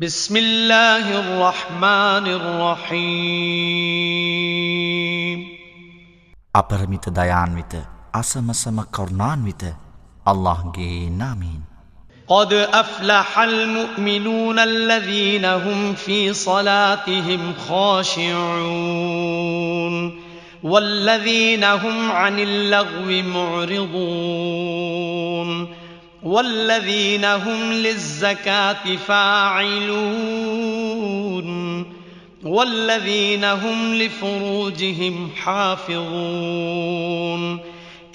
بسم الله الرحمن الرحيم. අපරමිත දයාන්විත අසමසම කරුණාන්විත අල්ලාහ්ගේ නාමයෙන්. قد أفلح المؤمنون الذين هم في صلاتهم خاشعون والذين هم عن اللغو معرضون. والذين هم للزكاة فاعلون والذين هم لفروجهم حافظون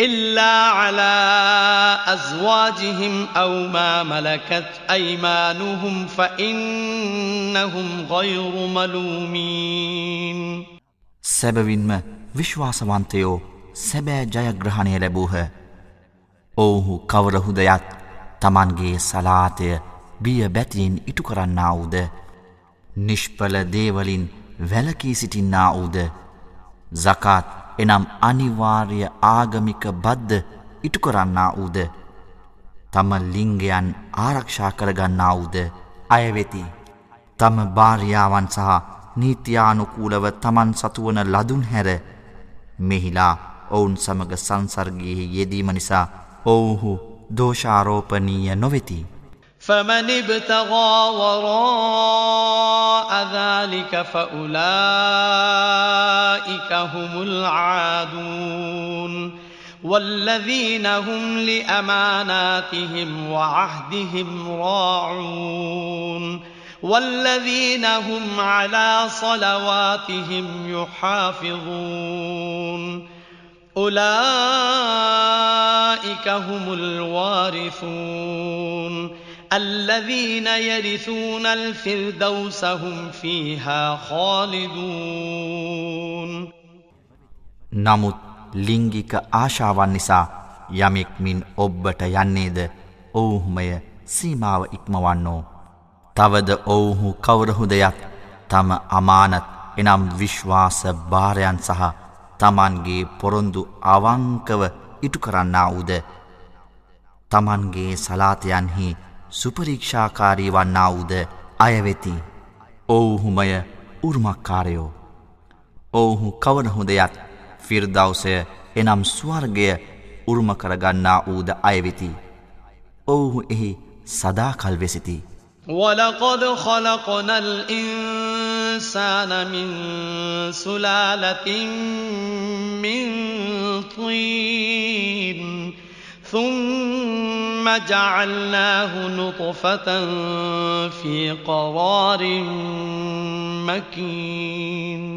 إلا على أزواجهم أو ما ملكت أيمانهم فإنهم غير ملومين සැබවින්ම විශ්වාසවන්තයෝ සැබෑ ජයග්‍රහණය ලැබූහ. ඔවුහු කවරහුදයත් තමන්ගේ සලාතය බිය බැතියෙන් ඉටු කරන්නා වූද? නිෂ්පල දේවලින් වැලකී සිටින්නා වූද? සකාත් එනම් අනිවාර්ය ආගමික බද්ධ ඉටු කරන්නා වූද? තම ලිංගයන් ආරක්ෂා කරගන්නා වූද? අයවෙති. තම භාරියාවන් සහ නීතියානුකූලව තමන් සතුවන ලදුන් හැර මෙහිලා ඔවුන් සමග සංසර්ගයේ යෙදීම නිසා ඔවුහු දෝෂාරෝපනීය නොවෙති. فمن ابتغى وراء ذلك فأولئك هم العادون والذين هم لأماناتهم وعهدهم راعون والذين هم على صلواتهم يحافظون أولئك هم الوارثون الذين يرثون الفردوس هم فيها خالدون නමුත් ලිංගික ආශාවන් නිසා යමෙක් මින් ඔබ්බට යන්නේද ඔවුහුමය සීමාව ඉක්මවන්නෝ. තවද ඔවුහු කවරහුදයක් තම අමානත් එනම් විශ්වාස භාරයන් සහ තමන්ගේ පොරොන්දු අවංකව ඉටු කරන්නා වූද? තමන්ගේ සලාතයන්හි සුපරීක්ෂාකාරී වන්නා වූද? අයවෙති. ඔවුහුමය උරුමක්කාරයෝ. ඔවුහු කවන හොඳයත් ෆිර්දවසය එනම් ස්වර්ගය උරුම කරගන්නා වූද අයවෙති. ඔවුහු එහි සදාකල් වෙසිති. ولقد خلقنا الإنسان من سلالة من طين ثم جعلناه نطفة في قرار مكين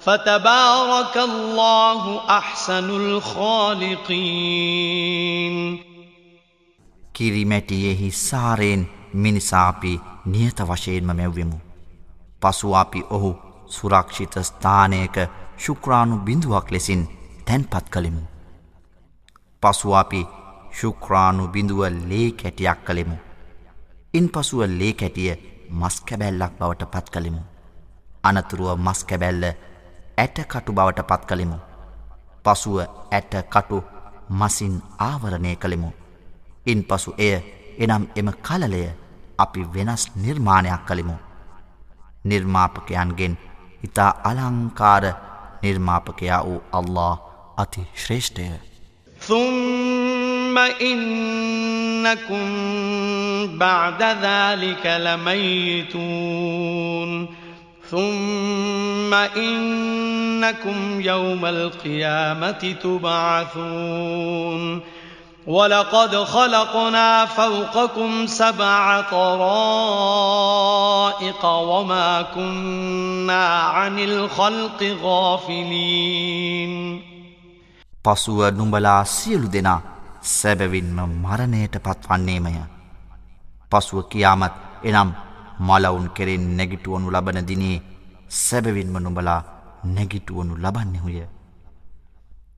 فتبارك الله أحسن الخالقين කිරිමැටියෙහි සාරයෙන් මිනිසාපි නියත වශයෙන්ම මැව්වෙමු. පසු අපි ඔහු සුරක්ෂිත ස්ථානයක ශුක්‍රාණු බිඳුවක් ලෙසින් තැන්පත් කළෙමු. පසු අපි ශුක්‍රාණු බිඳුව ලේ කැටියක් කළෙමු. ඉන් පසුව ලේ කැටිය මස් කැබැල්ලක් බවට පත් කළෙමු. අනතුරුව මස් කැබැල්ල ඇටකටු බවට පත් කළෙමු. පසුව ඇටකටු මසින් ආවරණය කළෙමු. ඉන් පසු එය එනම් එම කලලය අපි වෙනස් නිර්මාණයක් කළෙමු. නිර්මාපකයන්ගෙන් ඉතා අලංකාර නිර්මාපකයා වූ අල්له අති ශ්‍රේෂ්ඨය. ثم إنكم بعد ذلك لميتون ثم إنكم يوم القيامة تبعثون ولقد خلقنا فوقكم سبع طرائق وما كنا عن الخلق غافلين පසුව නුඹලා සියලු දෙනා සැබවින්ම මරණයට පත්වන්නේමය. පසුව කියාමත් එනම් මලවුන් කෙරෙන් නැගිටුවනු ලබන දිනේ සැබවින්ම නුඹලා නැගිටුවනු ලබන්නෙහුය.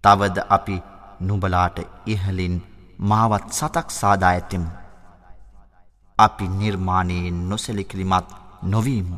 තවද අපි නුඹලාට ඉහලින් මාවත් සතක් සාදා ඇත්තෙමු. අපි නිර්මාණයෙන් නොසැලිකිලිමත් නොවීමු.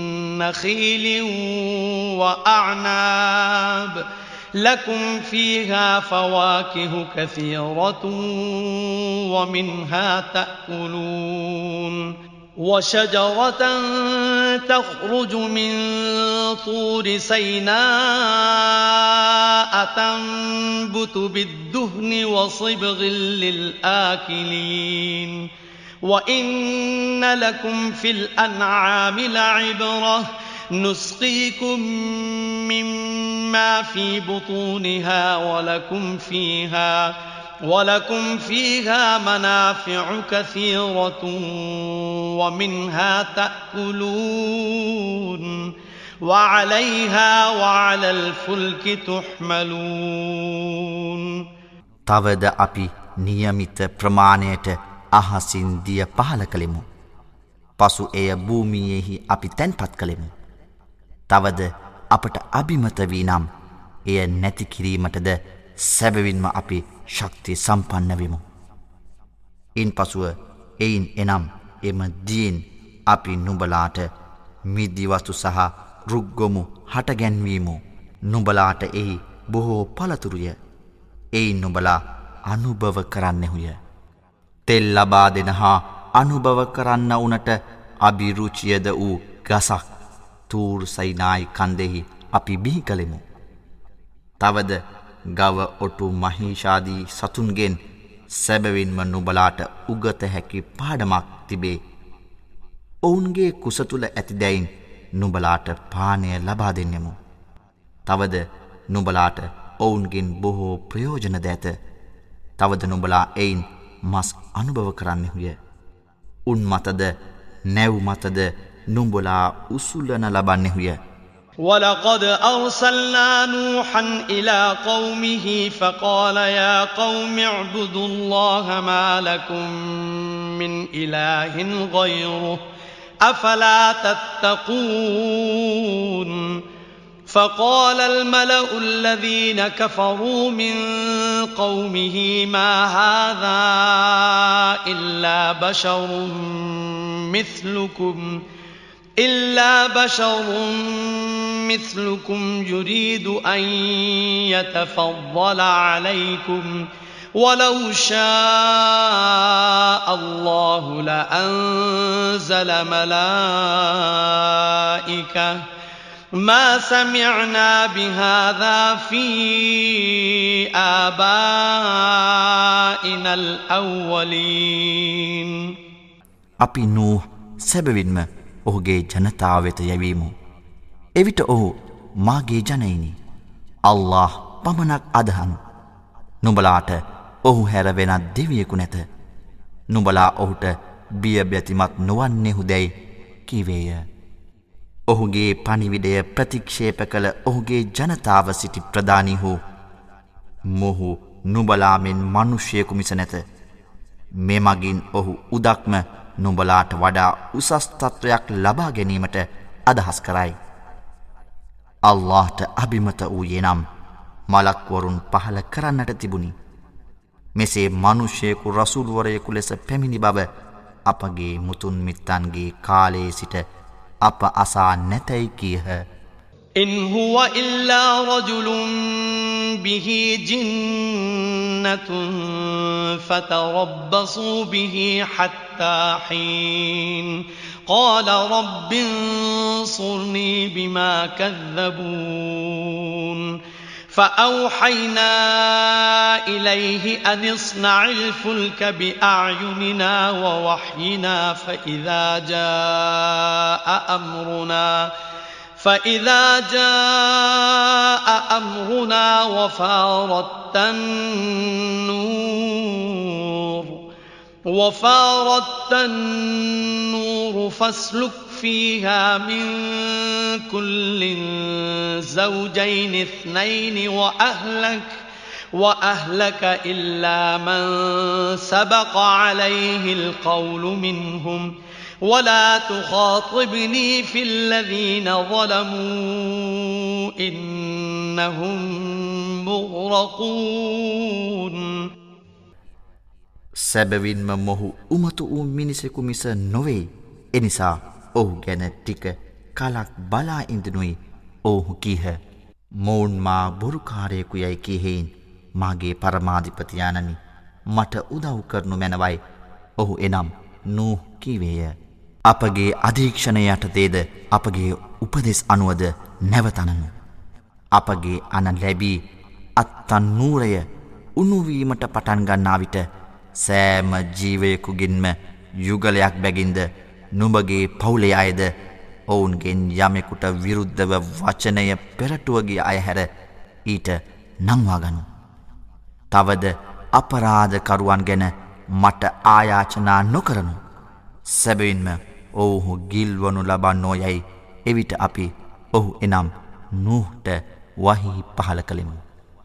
نخيل وأعناب لكم فيها فواكه كثيرة ومنها تأكلون وشجرة تخرج من طور سيناء تنبت بالدهن وصبغ للآكلين وإن لكم في الأنعام لعبرة نسقيكم مما في بطونها ولكم فيها ولكم فيها منافع كثيرة ومنها تأكلون وعليها وعلى الفلك تحملون තවද අපි නියමිත ප්‍රමාණයට අහසින් දිය පහල කළෙමු. පසු එය භූමියෙහි අපි තැන්පත් කළෙමු. තවද අපට අභිමත වී නම් එය නැතිකිරීමටද සැබවින්ම අපි ශක්තිය සම්පන්නවෙමු. ඉන් පසුව එයින් එනම් එම දීන් අපි නුබලාට මිදිවස්තු සහ රුග්ගොමු හටගැන්වීමු නුබලාට එහි බොහෝ පළතුරුය එයින් නුබලා අනුභව කරන්නෙහුය. තෙල් ලබා දෙන හා අනුභව කරන්න වනට අභිරුචියද වූ ගසක් තූර් සයිනායි කන්දෙහි අපි බිහි කළෙමු. තවද ගව ඔටු මහිෂාදී සතුන්ගෙන් සැබවින්ම නුබලාට උගත හැකි පාඩමක් තිබේ. ඔවුන්ගේ කුසතුළ ඇතිදැයින් නුබලාට පානය ලබා දෙන්නෙමු. තවද නුබලාට ඔවුන්ගෙන් බොහෝ ප්‍රයෝජනද ඇත. තවද නුබලා එයින් මස් අනුභව කරන්නෙහුය. උන් මතද නැව් මතද නුඹලා උසුල්ලන ලබන්නෙහුය. ولقد أرسلنا نوحا إلى قومه فقال يا قوم اعبدوا الله ما لكم من إله غيره أفلا تتقون فقال الملأ الذين كفروا من قومه ما هذا إلا بشر مثلكم إلا بشر مثلكم يريد أن يتفضل عليكم. ولو شاء الله لأنزل ملائكة ما سمعنا بهذا في آبائنا الأولين අපි නූ සැබවින්ම ඔහුගේ ජනතාව වෙත යැවීමු. එවිට ඔහු මාගේ ජනයිනි. අල්له පමණක් අදහන්. නුඹලාට ඔහු හැර වෙනත් දෙවියෙකු නැත. නුඹලා ඔහුට බියබ්‍යතිමත් නොවන්නෙහු දැයි කිවේය. ඔහුගේ පනිවිඩය ප්‍රතික්ෂේප කළ ඔහුගේ ජනතාව සිටි ප්‍රධානීහු මොහු නුබලාමෙන් මනුෂ්‍යයකු මිස නැත. මෙමගින් ඔහු උදක්ම නුඹලාට වඩා උසස්තත්වයක් ලබා ගැනීමට අදහස් කරයි. අල්لهට අභිමත වූයේ නම් මලක්වරුන් පහල කරන්නට තිබුණි. මෙසේ මනුෂ්‍යයකු රසුල්වරයෙකු ලෙස පැමිණි බව අපගේ මුතුන් මිත්තන්ගේ කාලයේ සිට අප අසා නැතැයි කියහ. إن هو إلا رجل به جنة فتربصوا به حتى حتى حين قال رب انصرني بما كذبون فأوحينا إليه أن اصنع الفلك بأعيننا ووحينا فإذا جاء أمرنا فإذا جاء أمرنا وفارت النور وفارت النور فاسلك فيها من كل زوجين اثنين وأهلك وأهلك إلا من سبق عليه القول منهم ۖ ولا تخاطبني في الذين ظلموا إنهم مغرقون සැබවින්ම මොහු උමතු වූ මිනිසෙකු මිස නොවෙයි. එනිසා ඔහු ගැන ටික කලක් බලා ඉඳනුයි ඔහු කීහ. මොවුන් මා බොරුකාරයෙකු යැයි කිහෙයින් මාගේ පරමාධිපතියානනි මට උදව් කරනු මැනවයි. ඔහු එනම් නූ කිවේය. අපගේ අධීක්ෂණය යටතේද අපගේ උපදෙස් අනුවද නැවතනනු. අපගේ අන ලැබී අත්තන් නූරය උනුවීමට පටන්ගන්නා විට සෑම ජීවයකුගින්ම යුගලයක් බැගින්ද නුඹගේ පවුලේ අයද ඔවුන්ගෙන් යමෙකුට විරුද්ධව වචනය පෙරටුවගේ අයහැර ඊට නංවාගනු. තවද අපරාධකරුවන් ගැන මට ආයාචනා නොකරනු. සැබවින්ම ඔවුහු ගිල්වනු ලබන්නෝ යැයි එවිට අපි ඔහු එනම් නූහට වහි පහල කළෙමු.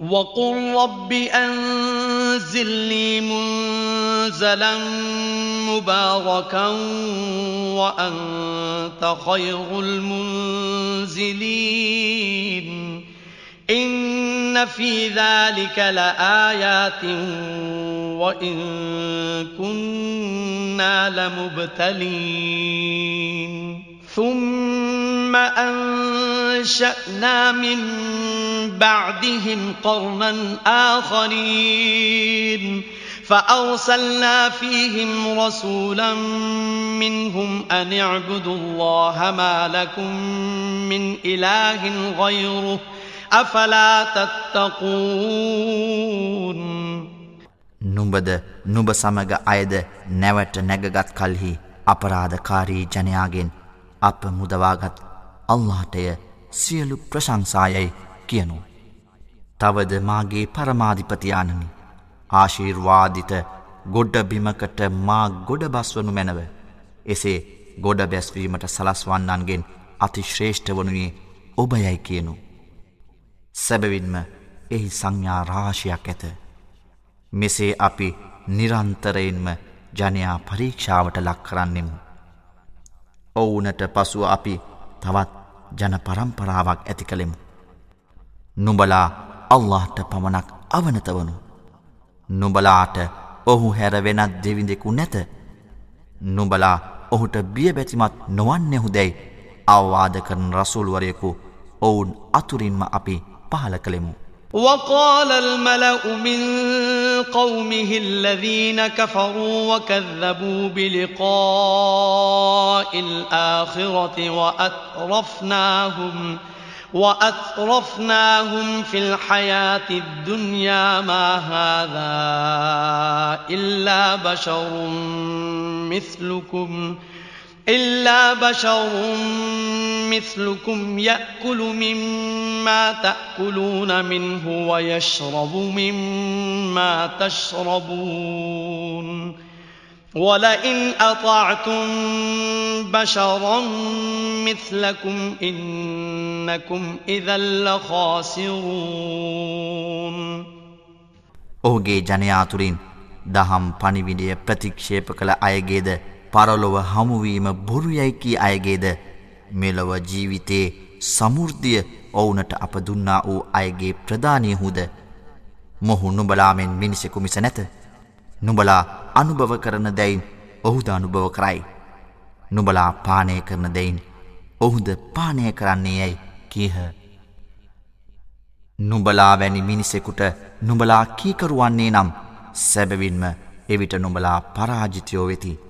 وقل رب أنزلني منزلا مباركا وأنت خير المنزلين إن في ذلك لآيات وإن كنا لمبتلين ثم أنشأنا من بعدهم قرنا آخرين فأرسلنا فيهم رسولا منهم أن اعبدوا الله ما لكم من إله غيره أفلا تتقون නුඹද නුඹ සමග අයද නැවට නැගගත් කල්හි අපරාධකාරී ජනයාගෙන් අප මුදවාගත් අල්ලාටය සියලු ප්‍රශංසායයි කියනු. තවද මාගේ පරමාධිපතියානනි ආශීර්වාදිත ගොඩ්ඩ බිමකට මා ගොඩ බස්වනු මැනව. එසේ ගොඩ බැස්වීමට සලස්වන්නන්ගෙන් අතිශ්‍රේෂ්ඨ වනුයේ ඔබයයි කියනු. සැබවින්ම එහි සංඥා රාශයක් ඇත. මෙසේ අපි නිරන්තරයෙන්ම ජනයා පරීක්ෂාවට ලක් කරන්නෙමු. ඔවුනට පසුව අපි තවත් ජන පරම්පරාවක් ඇති කළෙමු. නුඹලා අල්لهට පමණක් අවනතවනු. නුඹලාට ඔහු හැර වෙනත් දෙවිඳෙකු නැත. නුඹලා ඔහුට බියබැතිමත් නොවන්නෙහු දැයි අවවාද කරන රසුල්වරයෙකු ඔවුන් අතුරින්ම අපි පහල කළෙමු. وقال الملأ من قومه الذين كفروا وكذبوا بلقاء الآخرة وأترفناهم وأترفناهم في الحياة الدنيا ما هذا إلا بشر مثلكم ۖ إلا بشر مثلكم يأكل مما تأكلون منه ويشرب مما تشربون ولئن أطعتم بشرا مثلكم إنكم إذا لخاسرون ඔහුගේ ජනයා තුරින් දහම් පනිවිඩිය ප්‍රතික්ෂේප කළ අයගේද පරලොව හමුවීම බොරුයැයිකී අයගේද මෙලොව ජීවිතයේ සමුෘද්ධිය ඔවුනට අප දුන්නා වූ අයගේ ප්‍රධානයහුද මොහු නුබලාමෙන් මිනිසෙකු මිස නැත. නුබලා අනුභව කරන දැයින් ඔහුද අනුභව කරයි. නුබලා පානය කරන දෙයින් ඔහුද පානය කරන්නේ යැයි කියහ නුබලා වැනි මිනිසෙකුට නුබලා කීකරුවන්නේ නම් සැබවින්ම එවිට නුබලා පරාජිතයෝ වෙති.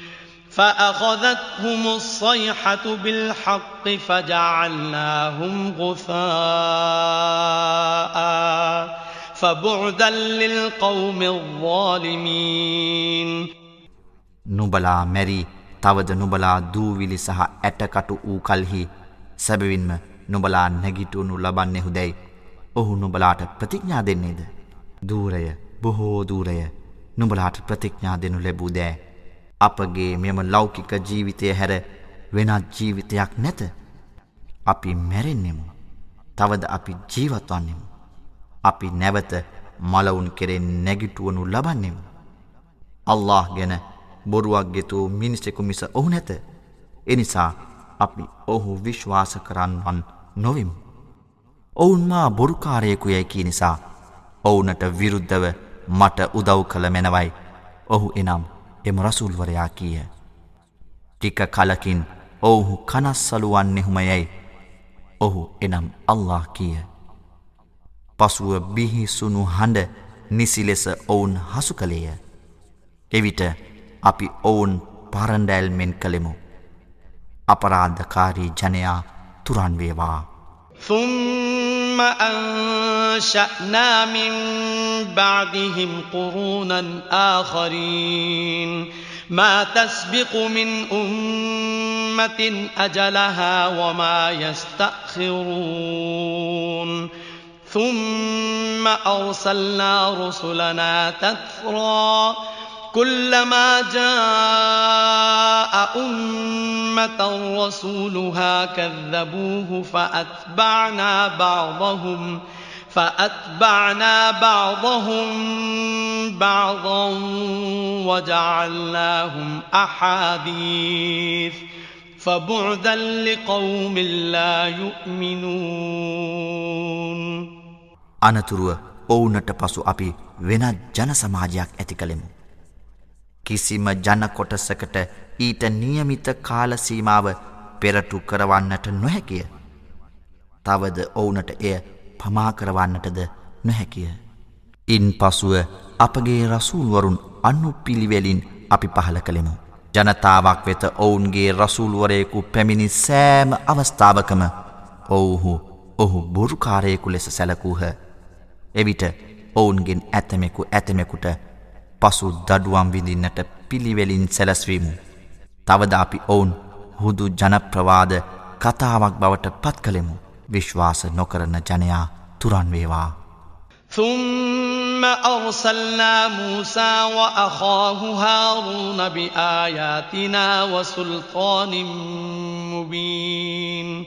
فأخذتهم الصيحة بالحق فجعلناهم غثاء فبعدا للقوم الظالمين නුබලා මැරි තවද නුබලා දූවිලි සහ ඇටකටු වූ කල්හි සැබවින්ම නුබලා නැගිටුණු ලබන්නෙහු දැයි ඔහු නුබලාට ප්‍රතිඥා දෙන්නේද දූරය බොහෝ දූරය නුබලාට ප්‍රතිඥා දෙනු ලැබූ දෑ අපගේ මෙම ලෞකික ජීවිතය හැර වෙනත් ජීවිතයක් නැත. අපි මැරෙන්නෙමු. තවද අපි ජීවත්වන්නෙමු. අපි නැවත මලවුන් කෙරෙන් නැගිටුවනු ලබන්නෙමු. අල්له ගැන බොරුවක් ගෙතු මිනිස්සෙකු මිස ඔහු නැත. එනිසා අපි ඔහු විශ්වාස කරන්නවන් නොවිමු. ඔවුන් මා බොරුකාරයෙකු යැකි නිසා ඔවුනට විරුද්ධව මට උදව් කළ මැනවයි ඔහු එනම් එම රසූල්වරයා කියය. ටික කලකින් ඔවුහු කනස්සලුවන්නෙහුමයැයි ඔහු එනම් අල්له කියය. පසුව බිහිසුණු හඬ නිසිලෙස ඔවුන් හසු කළේය. එවිට අපි ඔවුන් පරණඩැල් මෙෙන් කළෙමු. අපරාධකාරී ජනයා තුරන්වේවා. ثم أنشأنا من بعدهم قرونا آخرين. ما تسبق من أمة أجلها وما يستأخرون. ثم أرسلنا رسلنا تثرا كلما جاء أمة رسولها كذبوه فأتبعنا بعضهم فأتبعنا بعضهم بعضا وجعلناهم أحاديث فبعدا لقوم لا يؤمنون අනතුරුව ඔවුනට පසු අපි වෙනත් ජන සමාජයක් ඇති කළෙමු. කිසිම ජන කොටසකට ඊට නියමිත කාලසීමාව පෙරටු කරවන්නට නොහැකිය. තවද ඔවුනට එය පමාකරවන්නටද නොහැකිය. ඉන් පසුව අපගේ රසූල්වරුන් අන්නු පිළිවෙලින් අපි පහල කළෙමු. ජනතාවක් වෙත ඔවුන්ගේ රසූල්වරයෙකු පැමිණි සෑම අවස්ථාවකම ඔවුහු ඔහු බොරුකාරයෙකු ලෙස සැලකූහ. එවිට ඔවුන්ගෙන් ඇතමෙකු ඇතමෙකුට පසු දඩුවම් විඳින්නට පිළිවෙලින් සැලස්වීමු. තවද අපි ඔවුන් හුදු ජනප්‍රවාද කතාවක් බවට පත් කළෙමු. විශ්වාස නොකරන ජනයා තුරන්වේවා. ثم أرسلنا موسى وأخاه هارون بآياتنا وسلطان مبين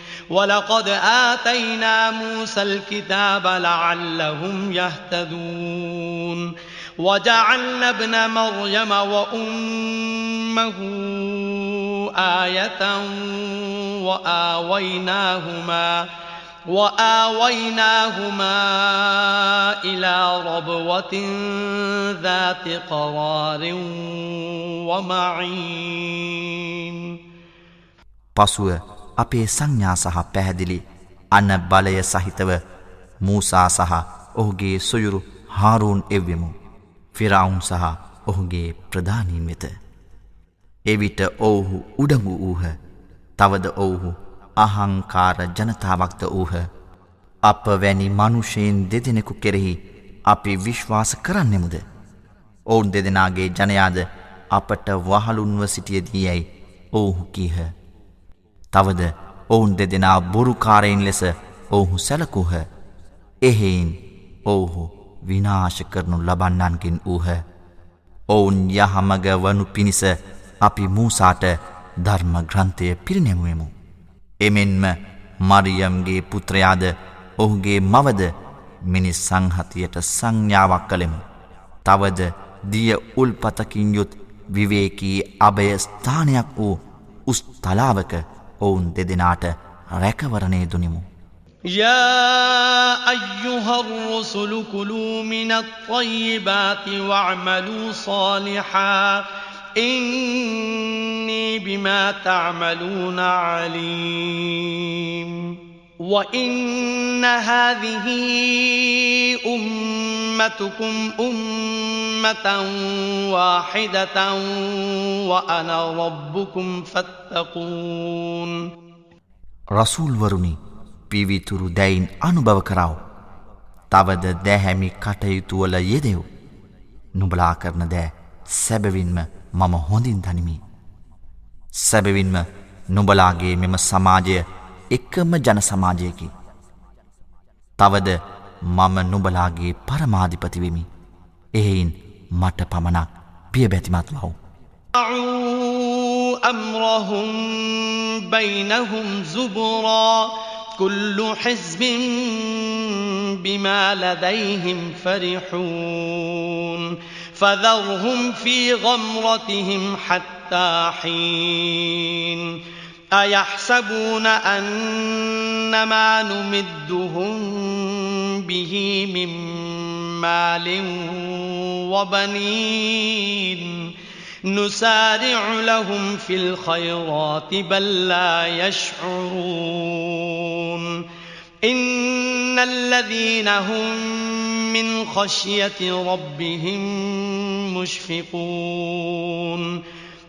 ولقد آتينا موسى الكتاب لعلهم يهتدون وجعلنا ابن مريم وأمه آية وآويناهما وآويناهما إلى ربوة ذات قرار ومعين පසුව අපේ සංඥා සහ පැහැදිලි අන්න බලය සහිතව මූසා සහ ඔහුගේ සොයුරු හාරූන් එව්වෙමු. ෆිරවුන් සහ ඔහුගේ ප්‍රධානීන් වෙත. එවිට ඔවුහු උඩඟු වූහ තවද ඔවුහු අහංකාර ජනතාවක්ද වූහ අප වැනි මනුෂයෙන් දෙදෙනෙකු කෙරෙහි අපි විශ්වාස කරන්නෙමුද. ඔවුන් දෙදෙනගේ ජනයාද අපට වහලුන්ව සිටියදී යැයි ඔවුහු කීහ. තවද ඔවුන් දෙදෙනා බොරුකාරයින් ලෙස ඔවුහු සැලකුහ. එහෙයින් ඔවුහු විනාශ කරනු ලබන්නන්කින් වූහ. ඔවුන් යහමග වනු පිණිස අපි මූසාට ධර්ම ග්‍රන්ථය පිරිනැමුවමු. එමෙන්ම මරියම්ගේ පුත්‍රයාද ඔහුගේ මවද මිනිස් සංහතියට සංඥාවක් කළෙමු. තවද දිය උල්පතකින් යුත් විවේකී අභය ස්ථානයක් වූ උස්තලාවක ඔවුන් දෙදෙනාට රැකවරණය දුනිමු. يا أيها الرسل كلوا من الطيبات واعملوا صالحا إني بما تعملون عليم وإن هذه أمتكم أمة واحدة وأنا ربكم فاتقون رسول ورني පිවිතුරු දැයින් අනුභව කරව. තවද දැහැමි කටයුතුවල යෙදෙව්. නුබලා කරන දෑ සැබවින්ම මම හොඳින් දනිමි. සැබවින්ම නුබලාගේ මෙම සමාජය එක්කම ජන සමාජයකි. තවද මම නුබලාගේ පරමාධිපතිවෙමි. එහෙයින් මට පමණක් පිය බැතිමත් වව්. أمرهم بينهم زبرا كل حزب بما لديهم فرحون فذرهم في غمرتهم حتى حين أيحسبون أن ما نمدهم به من مال وبنين نسارع لهم في الخيرات بل لا يشعرون إن الذين هم من خشية ربهم مشفقون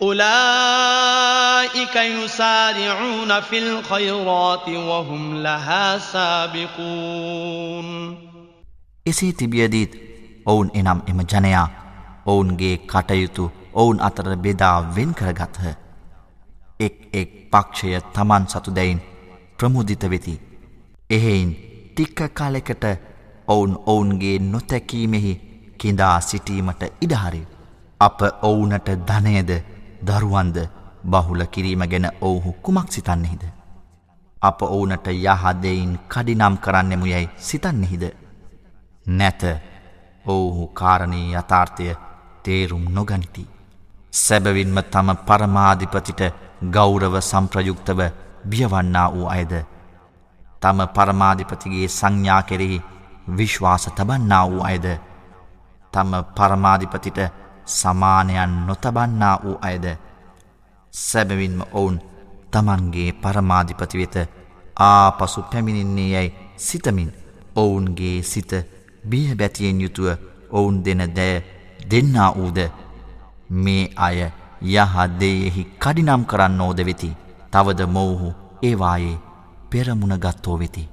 أولئك يسارعون في الخيرات وهم لها سابقون එසේ තිබියදීත් ඔවුන් එනම් එම ජනයා ඔවුන්ගේ කටයුතු ඔවුන් අතර බෙදා වෙන් කරගත්හ. එක් එක් පක්ෂය තමන් සතු දැයින් ප්‍රමුදිත වෙති. එහෙයින් ටික්ක කාලෙකට ඔවුන් ඔවුන්ගේ නොතැකීමෙහි කිඳා සිටීමට ඉඩහරි. අප ඔවුනට ධනයද දරුවන්ද බහුල කිරීම ගැන ඔවුහු කුමක් සිතන්නෙහිද. අප ඔවුනට යහදෙයින් කඩිනම් කරන්නෙමු යැයි සිතන්නෙහිද. නැත ඔවුහු කාරණී යථාර්ථය තේරුම් නොගනිති. සැබවින්ම තම පරමාධිපතිට ගෞරව සම්ප්‍රයුක්තව බියවන්නා වූ අයද. තම පරමාධිපතිගේ සංඥා කෙරෙහි විශ්වාස තබන්නා වූ අයද. තම පරමාධිපතිට සමානයන් නොතබන්නා වූ අයද. සැබවින්ම ඔවුන් තමන්ගේ පරමාධිපති වෙත ආපසු පැමිණින්නේ යැයි සිතමින් ඔවුන්ගේ සිත බිය බැතියෙන් යුතුව ඔවුන් දෙන දෑ දෙන්නා වූද මේ අය යහදයෙහි කඩිනම් කරන්න ඕද වෙති තවද මොවුහු ඒවායේ පෙරමුණ ගත්තෝ වෙති.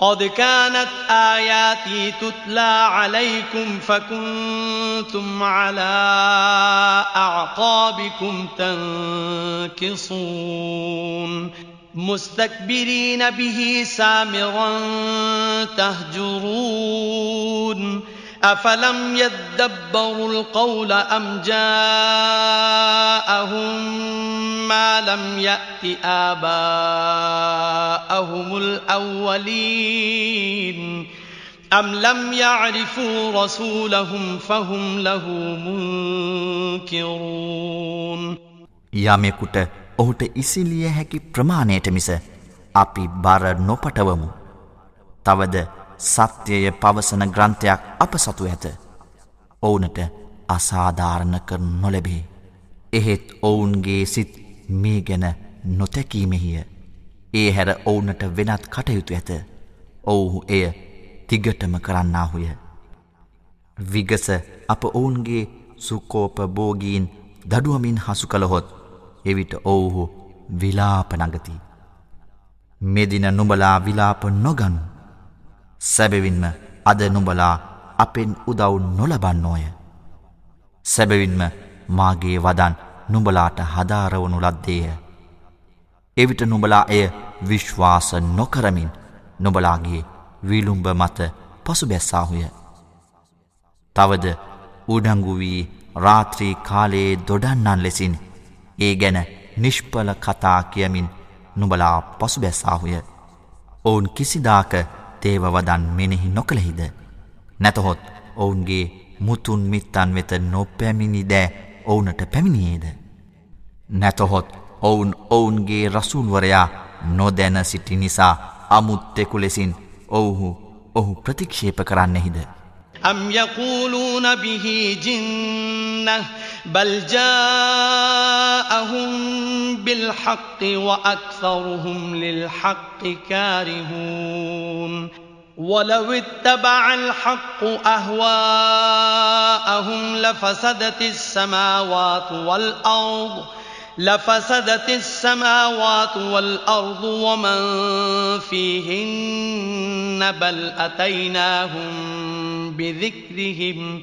قد كانت آياتي تتلى عليكم فكنتم على أعقابكم تنكصون. مستكبرين به سامرا تهجرون. أفلم يدبروا القول أم جاءهم ما لم يأت آباءهم الأولين أم لم يعرفوا رسولهم فهم له منكرون යමෙකුට ඔහුට ඉසිලිය හැකි ප්‍රමාණයට මිස අපි බර නොපටවමු. තවද සත්‍යය පවසන ග්‍රන්ථයක් අප සතු ඇත. ඔවුනට අසාධාරණ කර නොලැබේ. එහෙත් ඔවුන්ගේ සිත් මේ ගැන නොතැකීමෙහිය. ඒ හැර ඔවුනට වෙනත් කටයුතු ඇත. ඔවුහු එය තිගටම කරන්නාහුය. විගස අප ඔවුන්ගේ සුකෝප බෝගීන් දඩුවමින් හසු කළහොත් එවිට ඔවුහු විලාප නගති. මෙදින නුබලා විලාප නොගනු. සැබවින්ම අද නුඹලා අපෙන් උදව් නොලබන්නෝය. සැබවින්ම මාගේ වදන් නුඹලාට හදාරවනු ලද්දේය. එවිට නුඹලා එය විශ්වාස නොකරමින් නොබලාගේ විලුම්ඹ මත පසු බැස්සාහුය. තවද උඩංගු වී රාත්‍රී කාලයේ දොඩන්නන් ලෙසින් ඒ ගැන නිෂ්පල කතා කියමින් නුබලා පසු බැස්සාහුය. ඔවුන් කිසිදාක තේවවදන් මෙනෙහි නොකළෙහිද. නැතහොත් ඔවුන්ගේ මුතුන් මිත්තන් වෙත නොපැමිණි දෑ ඔවුනට පැමිණියේද. නැතහොත් ඔවුන් ඔවුන්ගේ රසූල්වරයා නොදැන සිටි නිසා අමුත්තෙකු ලෙසින් ඔවුහු ඔහු ප්‍රතික්ෂේප කරන්නෙහිද. أم يقولون به جنة بل جاءهم بالحق وأكثرهم للحق كارهون. ولو اتبع الحق أهواءهم لفسدت السماوات والأرض لفسدت السماوات والأرض ومن فيهن بل أتيناهم بذكرهم.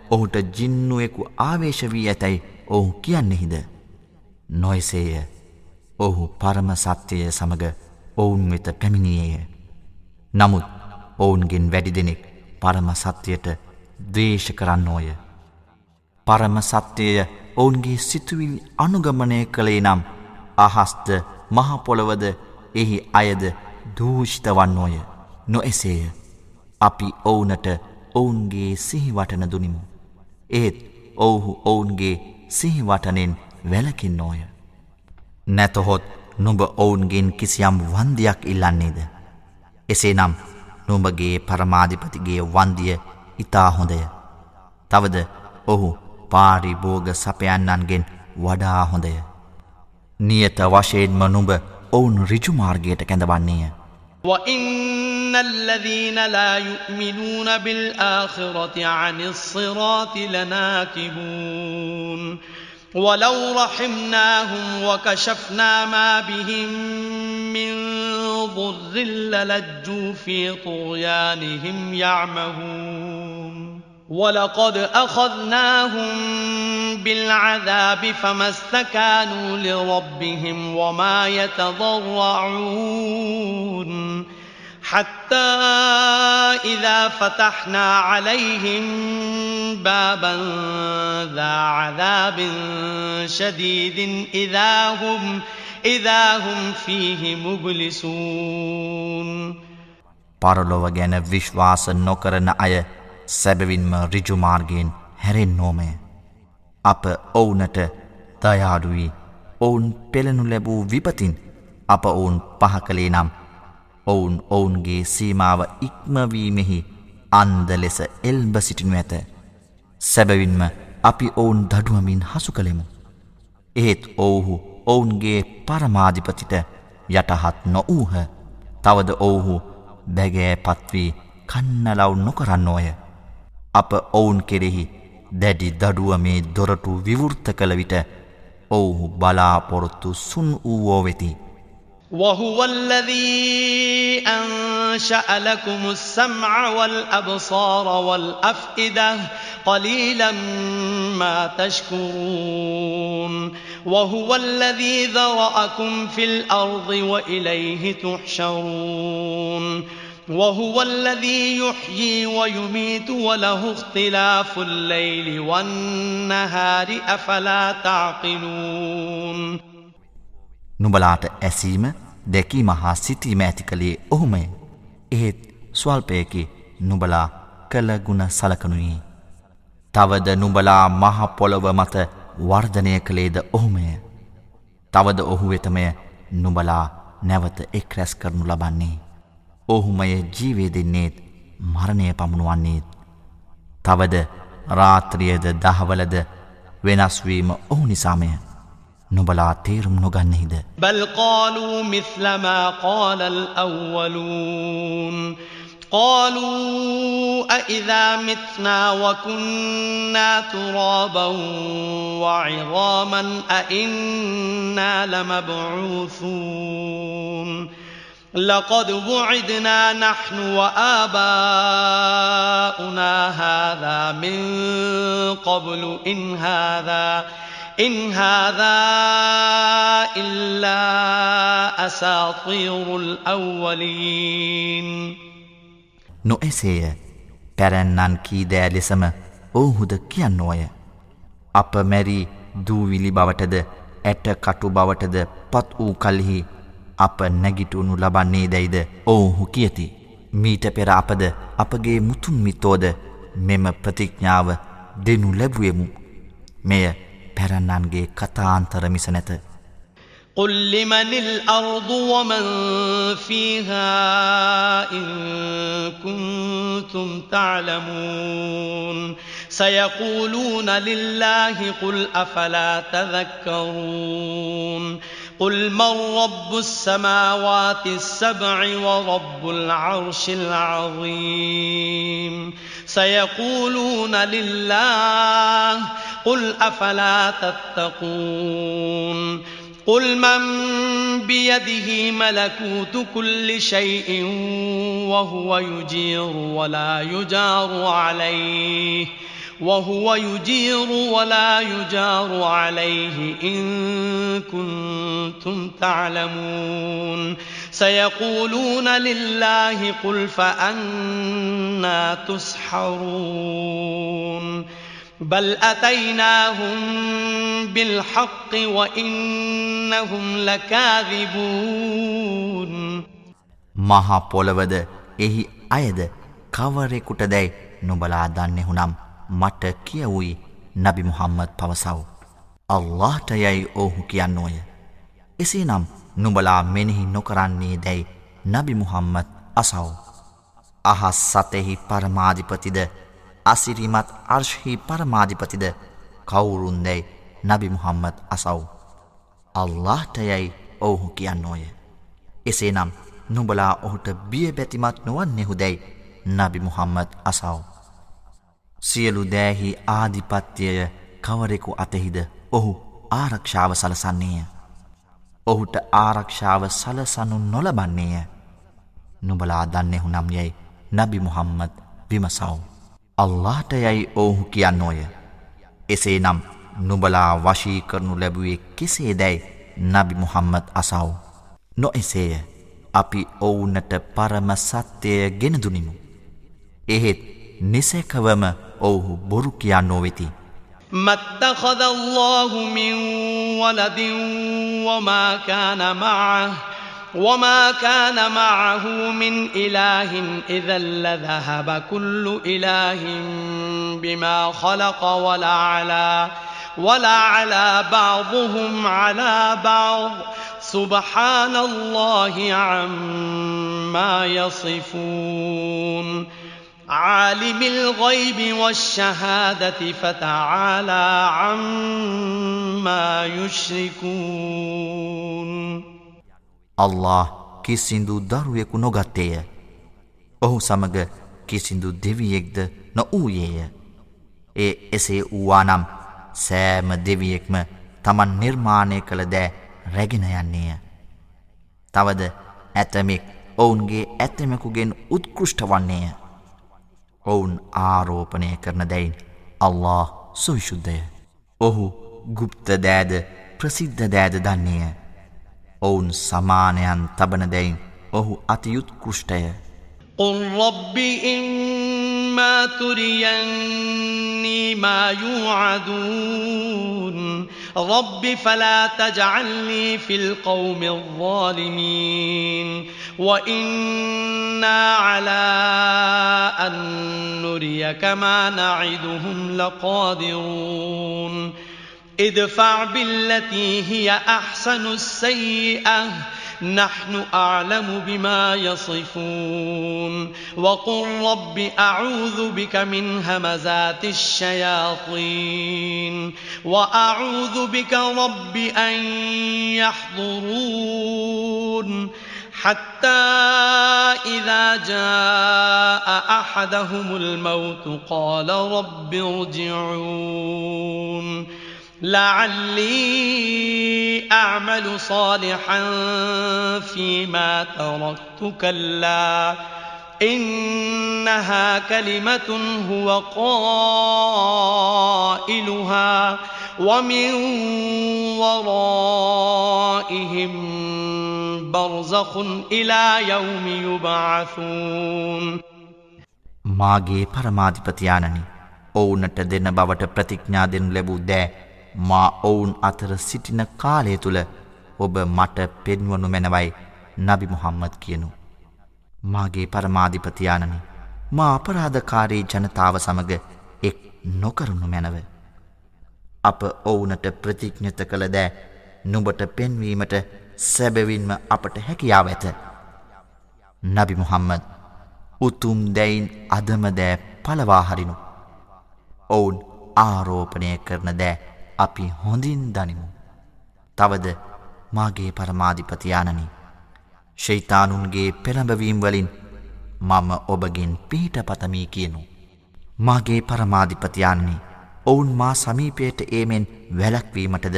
ඔහුට ජින්නුවෙකු ආවේශ වී ඇතැයි ඔහු කියන්නෙහිද. නොයසේය ඔහු පරම සත්‍යය සමඟ ඔවුන් වෙත පැමිණියේය. නමුත් ඔවුන්ගෙන් වැඩි දෙනෙක් පරම සත්‍යයට දේශ කරන්න ඕය. පරම සත්‍යය ඔවුන්ගේ සිතුවිල් අනුගමනය කළේ නම් අහස්ත මහපොළොවද එහි අයද දූෂිත වන්නෝය නො එසේය අපි ඔවුනට ඔවුන්ගේ සිහිවටන දුනිමු. ඒත් ඔවුහු ඔවුන්ගේ සිහිවටනෙන් වැලකින්නෝය. නැතහොත් නුඹ ඔවුන්ගෙන් කිසියම් වන්දියක් ඉල්ලන්නේද. එසේ නම් නුඹගේ පරමාධිපතිගේ වන්දිය ඉතා හොඳය. තවද ඔහු පාරිභෝග සපයන්නන්ගෙන් වඩා හොඳය. නියත වශයෙන්ම නුඹ ඔවුන් රිජුමාර්ගයට කැඳවන්නේය. وَإِنَّ الَّذِينَ لَا يُؤْمِنُونَ بِالْآخِرَةِ عَنِ الصِّرَاطِ لَنَاكِبُونَ وَلَوْ رَحِمْنَاهُمْ وَكَشَفْنَا مَا بِهِمْ مِنْ ضُرٍّ لَلَجُّوا فِي طُغْيَانِهِمْ يَعْمَهُونَ وَلَقَدْ أَخَذْنَاهُمْ بِالْعَذَابِ فَمَا اسْتَكَانُوا لِرَبِّهِمْ وَمَا يَتَضَرَّعُونَ حتى إذا فتحنا عليهم بابا ذا عذاب شديد إذا هم إذا هم فيه مبلسون පරලොව ගැන විශ්වාස නොකරන අය සැබවින්ම රිජුමාර්ගයෙන් හැරෙන්නෝමය. අප ඔවුනට දයාඩුවී ඔවුන් පෙළනු ලැබූ විපතින් අප ඔවුන් පහ කළේ නම් ඔවුන් ඔවුන්ගේ සීමාව ඉක්මවීමෙහි අන්ද ලෙස එල්බ සිටිනු ඇත. සැබවින්ම අපි ඔවුන් දඩුවමින් හසු කළෙමු. ඒත් ඔවුහු ඔවුන්ගේ පරමාධිපතිට යටහත් නොවූහ තවද ඔවුහු බැගෑ පත්වී කන්නලව් නොකරන්නෝය. අප ඔවුන් කෙරෙහි දැඩි දඩුව මේ දොරටු විවෘත්ත කළ විට ඔවුහු බලාපොරොත්තු සුන් වූවෝ වෙති. وهو الذي أنشأ لكم السمع والأبصار والأفئدة قليلا ما تشكرون وهو الذي ذرأكم في الأرض وإليه تحشرون وهو الذي يحيي ويميت وله اختلاف الليل والنهار أفلا تعقلون නුබලාට ඇසීම දැකීම හා සිතීම ඇති කළේ ඔහුමය. එහෙත් ස්වල්පයකි නුබලා කළගුණ සලකනුයි. තවද නුබලා මහපොළොව මත වර්ධනය කළේද ඔහුමය. තවද ඔහු වෙතමය නුබලා නැවත එක් රැස් කරනු ලබන්නේ. ඔහුමය ජීවේ දෙන්නේත් මරණය පමුණුවන්නේත්. තවද රාත්‍රියද දහවලද වෙනස්වීම ඔහු නිසාමය. නුබලා තේරුම් නොගන්නෙහිද. بل قالوا مثل ما قال الأولون قالوا أإذا متنا وكنا ترابا وعظاما أإنا لمبعوثون لقد وعدنا نحن وآباؤنا هذا من قبل إن هذا إن هذا إلا أساطير الأولين නොඑසේය පැරැන්නන් කීදෑ ලෙසම ඔවුහුද කියන්නෝය. අප මැරී දූවිලි බවටද ඇට කටු බවටද පත් වූ කල්හි අප නැගිටුණු ලබන්නේ දැයිද ඔවුහු කියති. මීට පෙර අපද අපගේ මුතුන්මිතෝද මෙම ප්‍රතිඥ්ඥාව දෙනු ලැබුවෙමු. මෙය පැරන්නන්ගේ කතාන්තර මිස නැත. قل لمن الأرض ومن فيها إن كنتم تعلمون سيقولون لله قل أفلا تذكرون قل من رب السماوات السبع ورب العرش العظيم سيقولون لله قل أفلا تتقون قل من بيده ملكوت كل شيء وهو يجير ولا يجار عليه وهو يجير ولا يجار عليه إن كنتم تعلمون سيقولون لله قل فأنا تسحرون بل أتيناهم بالحق وإنهم لكاذبون මහා පොළවද එහි අයද කවරෙකුට දැයි නොබලා දන්නෙහුනම් මට කියවුයි නබි මුහම්මද පවසව්. අල්لهට යැයි ඔහු කියන්නෝය. එසේ නම් නුඹලා මෙනෙහි නොකරන්නේ දැයි නබි මුහම්මත් අසව්. අහස් සතෙහි පරමාධිපතිද අසිරිමත් අර්ශ්හි පරමාධිපතිද කවුරුන් දැයි නබි මුහම්මත් අසව්. අල්لهට යැයි ඔහු කියන්නෝය. එසේ නම් නුඹලා ඔහුට බිය බැතිමත් නොුවන් නෙහුදැයි නබි මුහම්මත් අසව්. සියලු දෑහි ආධිපත්‍යය කවරෙකු අතෙහිද ඔහු ආරක්ෂාව සලසන්නේය. ඔහුට ආරක්ෂාව සලසනු නොලබන්නේය. නුබලා දන්නෙහු නම් යැයි නබි මුහම්මද විමසව්. අල්لهට යැයි ඔවුහු කියන්නෝය. එසේ නම් නුබලා වශී කරනු ලැබුවේ කෙසේ දැයි නබි මුහම්මද අසව්. නො එසේය අපි ඔවුනට පරම සත්‍යය ගෙනදුනිමු. එහෙත් නිසැකවම ඔවුහු බොරු කියන්නෝ වෙති. ما اتخذ الله من ولد وما كان معه وما كان معه من إله إذا لذهب كل إله بما خلق ولا على ولا على بعضهم على بعض سبحان الله عما يصفون عالم الغيب والشهادة فتعالى عما يشركون. الله කිසිදු දරුවෙකු නොගත්තේය. ඔහු සමග කිසිදු දෙවියෙක්ද නොවූයේය. ඒ එසේ වූවානම් සෑම දෙවියෙක්ම තමන් නිර්මාණය කළ දෑ රැගෙන යන්නේය. තවද ඇතමෙක් ඔවුන්ගේ ඇතමෙකුගෙන් උත්කෘෂ්ට වන්නේය. ඔවුන් ආරෝපනය කරන දැයින් අල්له සුවිශුද්ධය ඔහු ගුප්ත දෑද ප්‍රසිද්ධ දෑද දන්නේය. ඔවුන් සමානයන් තබන දැයින් ඔහු අතියුත් කෘෂ්ටය ඔන් ලොබ්බිඉන්න إما تريني ما يوعدون. رب فلا تجعلني في القوم الظالمين. وإنا على أن نريك ما نعدهم لقادرون. ادفع بالتي هي أحسن السيئة. نحن أعلم بما يصفون. وقل رب أعوذ بك من همزات الشياطين. وأعوذ بك رب أن يحضرون. حتى إذا جاء أحدهم الموت قال رب ارجعون. لعلي أعمل صالحا فيما تركت كلا إنها كلمة هو قائلها ومن ورائهم برزخ إلى يوم يبعثون මාගේ පරමාධිපතියානනි ඔවුනට දෙන බවට ප්‍රතිඥා දෙනු ලැබූ දෑ මා ඔවුන් අතර සිටින කාලය තුළ ඔබ මට පෙන්වනු මැනවයි නබි මුහම්මද කියනු. මාගේ පරමාධිපතියානනි මා අපරාධකාරී ජනතාව සමඟ එක් නොකරුණු මැනව. අප ඔවුනට ප්‍රතිඥත කළ දෑ නුබට පෙන්වීමට සැබවින්ම අපට හැකියාව ඇත. නබි මුහම්මද උතුම් දැයින් අදම දෑ පලවාහරිනු. ඔවුන් ආරෝපණය කරන දෑ අපි හොඳින් දනිමු. තවද මාගේ පරමාධිපතියානනි ශෛතානුන්ගේ පෙළඹවීම් වලින් මම ඔබගෙන් පිහිට පතමී කියනු. මාගේ පරමාධිපතියාන්නේ ඔවුන් මා සමීපයට ඒමෙන් වැලක්වීමටද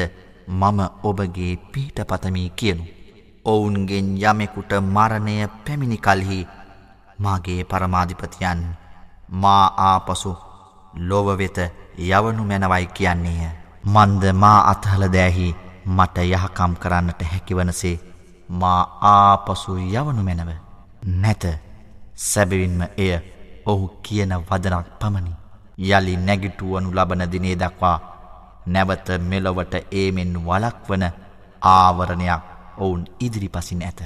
මම ඔබගේ පිහිට පතමී කියනු. ඔවුන්ගෙන් යමෙකුට මරණය පැමිණි කල්හි මාගේ පරමාධිපතියන් මා ආපසු ලොවවෙත යවනු මැනවයි කියන්නේය. මන්ද මා අත්හල දෑහි මට යහකම් කරන්නට හැකිවනසේ මා ආපසු යවනු මැනව නැත සැබවින්ම එය ඔහු කියන වදනක් පමණි යළි නැගිටුවනු ලබන දිනේ දක්වා නැවත මෙලොවට ඒමෙන් වලක්වන ආවරණයක් ඔවුන් ඉදිරි පසින් ඇත.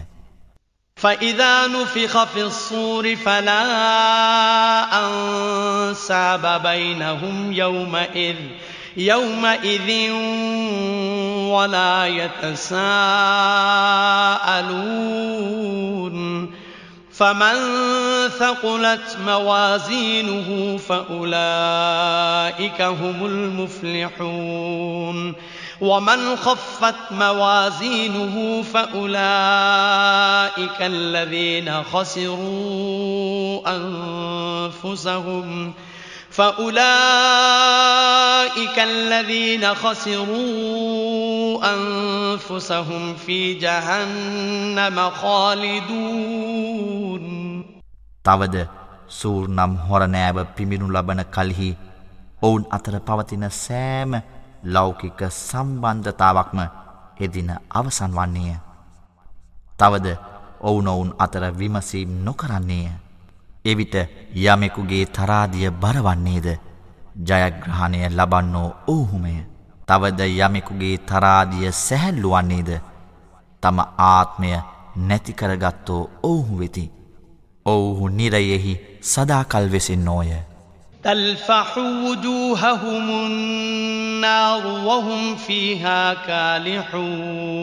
فإذا نفخ في الصور فلا أنساب بينهم يومئذ يومئذ ولا يتساءلون. فمن ثقلت موازينه فأولئك هم المفلحون. ومن خفت موازينه فأولئك الذين خسروا أنفسهم ۖ. فأولئك الذين خسروا أنفسهم في جهنم خالدون තවද සූර් නම් හොරනෑව පිමිණු ලබන කල්හි ඔවුන් අතර පවතින සෑම ලෞකික සම්බන්ධතාවක්ම එදින අවසන් වන්නේය. තවද ඔවුනොවුන් අතර විමසීම් නොකරන්නේය. එවිට යමෙකුගේ තරාදිය බරවන්නේද ජයග්‍රහණය ලබන්නෝ ඔවුහුමය තවද යමෙකුගේ තරාදිය සැහැල්ලුවන්නේද තම ආත්මය නැතිකරගත්තෝ ඔවුහු වෙති ඔවුහු නිරයෙහි සදාකල් වෙසින් නෝය تلفح وجوههم النار وهم فيها كالحون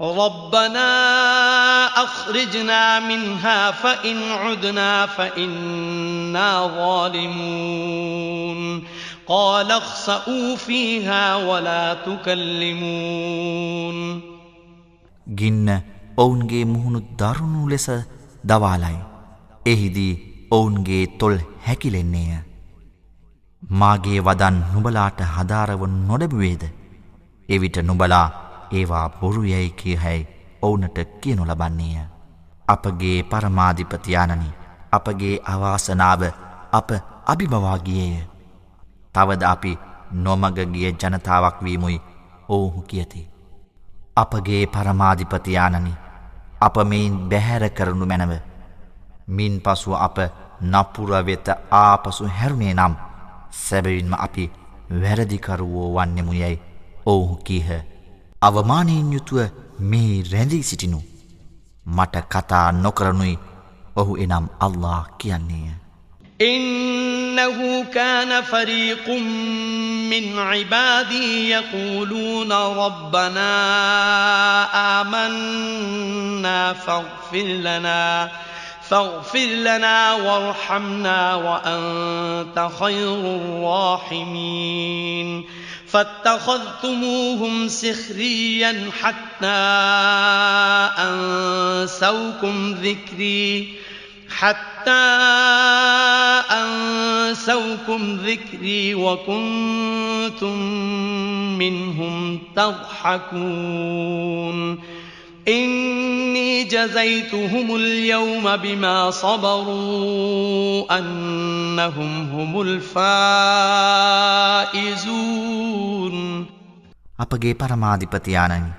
ربنا أخرجنا منها فإن عدنا فإنا ظالمون قال اخسأوا فيها ولا تكلمون ගින්න ඔවුන්ගේ මුහුණු දරුණු ලෙස දවාලයි. එහිදී ඔවුන්ගේ තොල් හැකිලෙන්නේය. මාගේ වදන් නුබලාට හදාරව නොඩැබුවේද. එවිට නුබලා ඒවා බොරු යැයි කියහැයි ඔවුනට කියනු ලබන්නේය. අපගේ පරමාධිපතියානනි අපගේ අවාසනාව අප අභිභවාගියේය. තවද අපි නොමගගිය ජනතාවක් වීමුයි ඔවුහු කියති. අපගේ පරමාධිපතියානනි අප මෙයින් බැහැර කරනු මැනව. මින් පසුව අප නපුරවෙත ආපසු හැරුණේ නම් සැබවින්ම අපි වැරදිකරුවෝ වන්නෙමු යැයි ඔවුහු කීහ. අවමානයෙන් යුතුව මේ රැඳී සිටිනු. මට කතා නොකරනුයි ඔහු එනම් අල්له කියන්නේය. إنه كان فريق من عبادي يقولون ربنا آمنا فاغفر لنا فاغفر لنا وارحمنا وأنت خير الراحمين فاتخذتموهم سخريا حتى أنسوكم ذكري حتى أنسوكم ذكري وكنتم منهم تضحكون. إني جزيتهم اليوم بما صبروا أنهم هم الفائزون අපගේ පරමාධිපතියානනි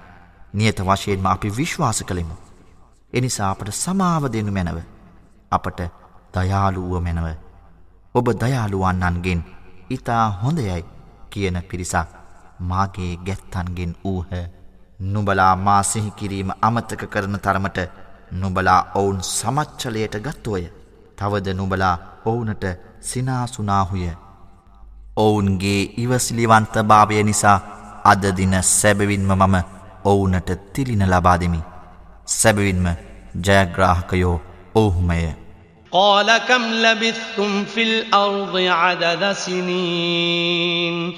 නියත වශයෙන්ම අපි විශ්වාස කළෙමු. එනිසා අපට සමාව දෙනු මැනව. අපට දයාලුව මැනව. ඔබ දයාලුවන්නන්ගෙන් ඉතා හොඳයයි කියන පිරිසක් මාගේ ගැත්තන්ගෙන් වූහ. නුබලා මා සිහිකිරීම අමතක කරන තරමට නුබලා ඔවුන් සමච්චලයට ගත්තෝය. තවද නුබලා ඔවුනට සිනාසුනාහුය. ඔවුන්ගේ ඉවසිලිවන්ත භාවය නිසා අදදින සැබවින්ම මම ඔවුනට තිලින ලබාදෙමි. සැබවින්ම ජයග්‍රාහකයෝ ඔවුහුමය. قال كم لبثتم في الأرض عدد سنين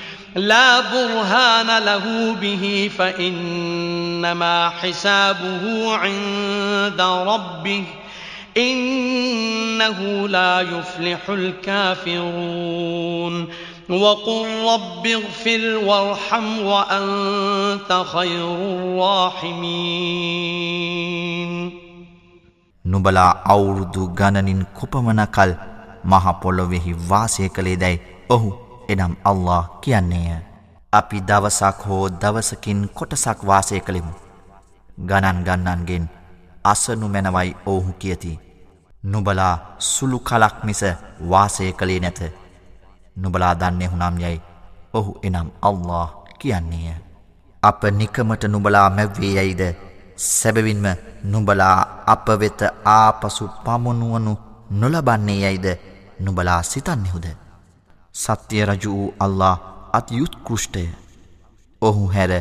لا برهان له به فإنما حسابه عند ربه إنه لا يفلح الكافرون وقل رب اغفر وارحم وأنت خير الراحمين නුබලා අවුරුදු ගණනින් කුපමනකල් මහ පොළොවෙහි වාසය කළේ දැයි ඔහු එනම් අල්له කියන්නේය අපි දවසක් හෝ දවසකින් කොටසක් වාසය කළෙමු. ගණන් ගන්නන්ගෙන් අසනු මැනවයි ඔහු කියති. නුබලා සුළු කලක් මිස වාසය කළේ නැත. නුබලා දන්නේ හුනම් යැයි ඔහු එනම් අල්له කියන්නේය අප නිකමට නුබලා මැව්වේ යයිද? සැබවින්ම නුබලා අප වෙත ආපසු පමුණුවනු නොලබන්නේ යයිද? නුබලා සිතන්නෙහුද? සත්‍යය රජු වූ අල්له අතියුත්කෘෂ්ටය. ඔහු හැර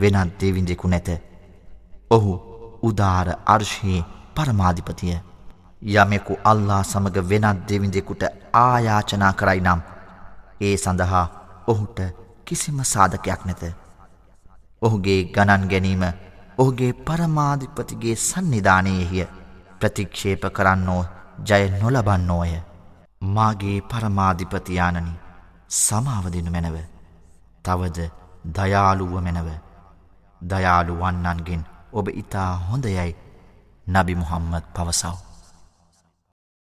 වෙනත් දෙවිඳෙකු නැත. ඔහු උදාර අර්ශයේ පරමාධිපතිය. යමෙකු අල්ලා සමඟ වෙනත් දෙවිඳෙකුට ආයාචනා කරයි නම් ඒ සඳහා ඔහුට කිසිම සාධකයක් නැත. ඔහුගේ ගණන් ගැනීම ඔහුගේ පරමාධිපතිගේ සන්නිධානයෙහිය ප්‍රතික්ෂේප කරන්නෝ ජය නොලබන්නෝය. මාගේ පරමාධිපතියානනි සමාවදිනු මැනව. තවද දයාළුව මැනව. දයාළු වන්නන්ගෙන් ඔබ ඉතා හොඳ යයි නබි මුහම්මද පවසව.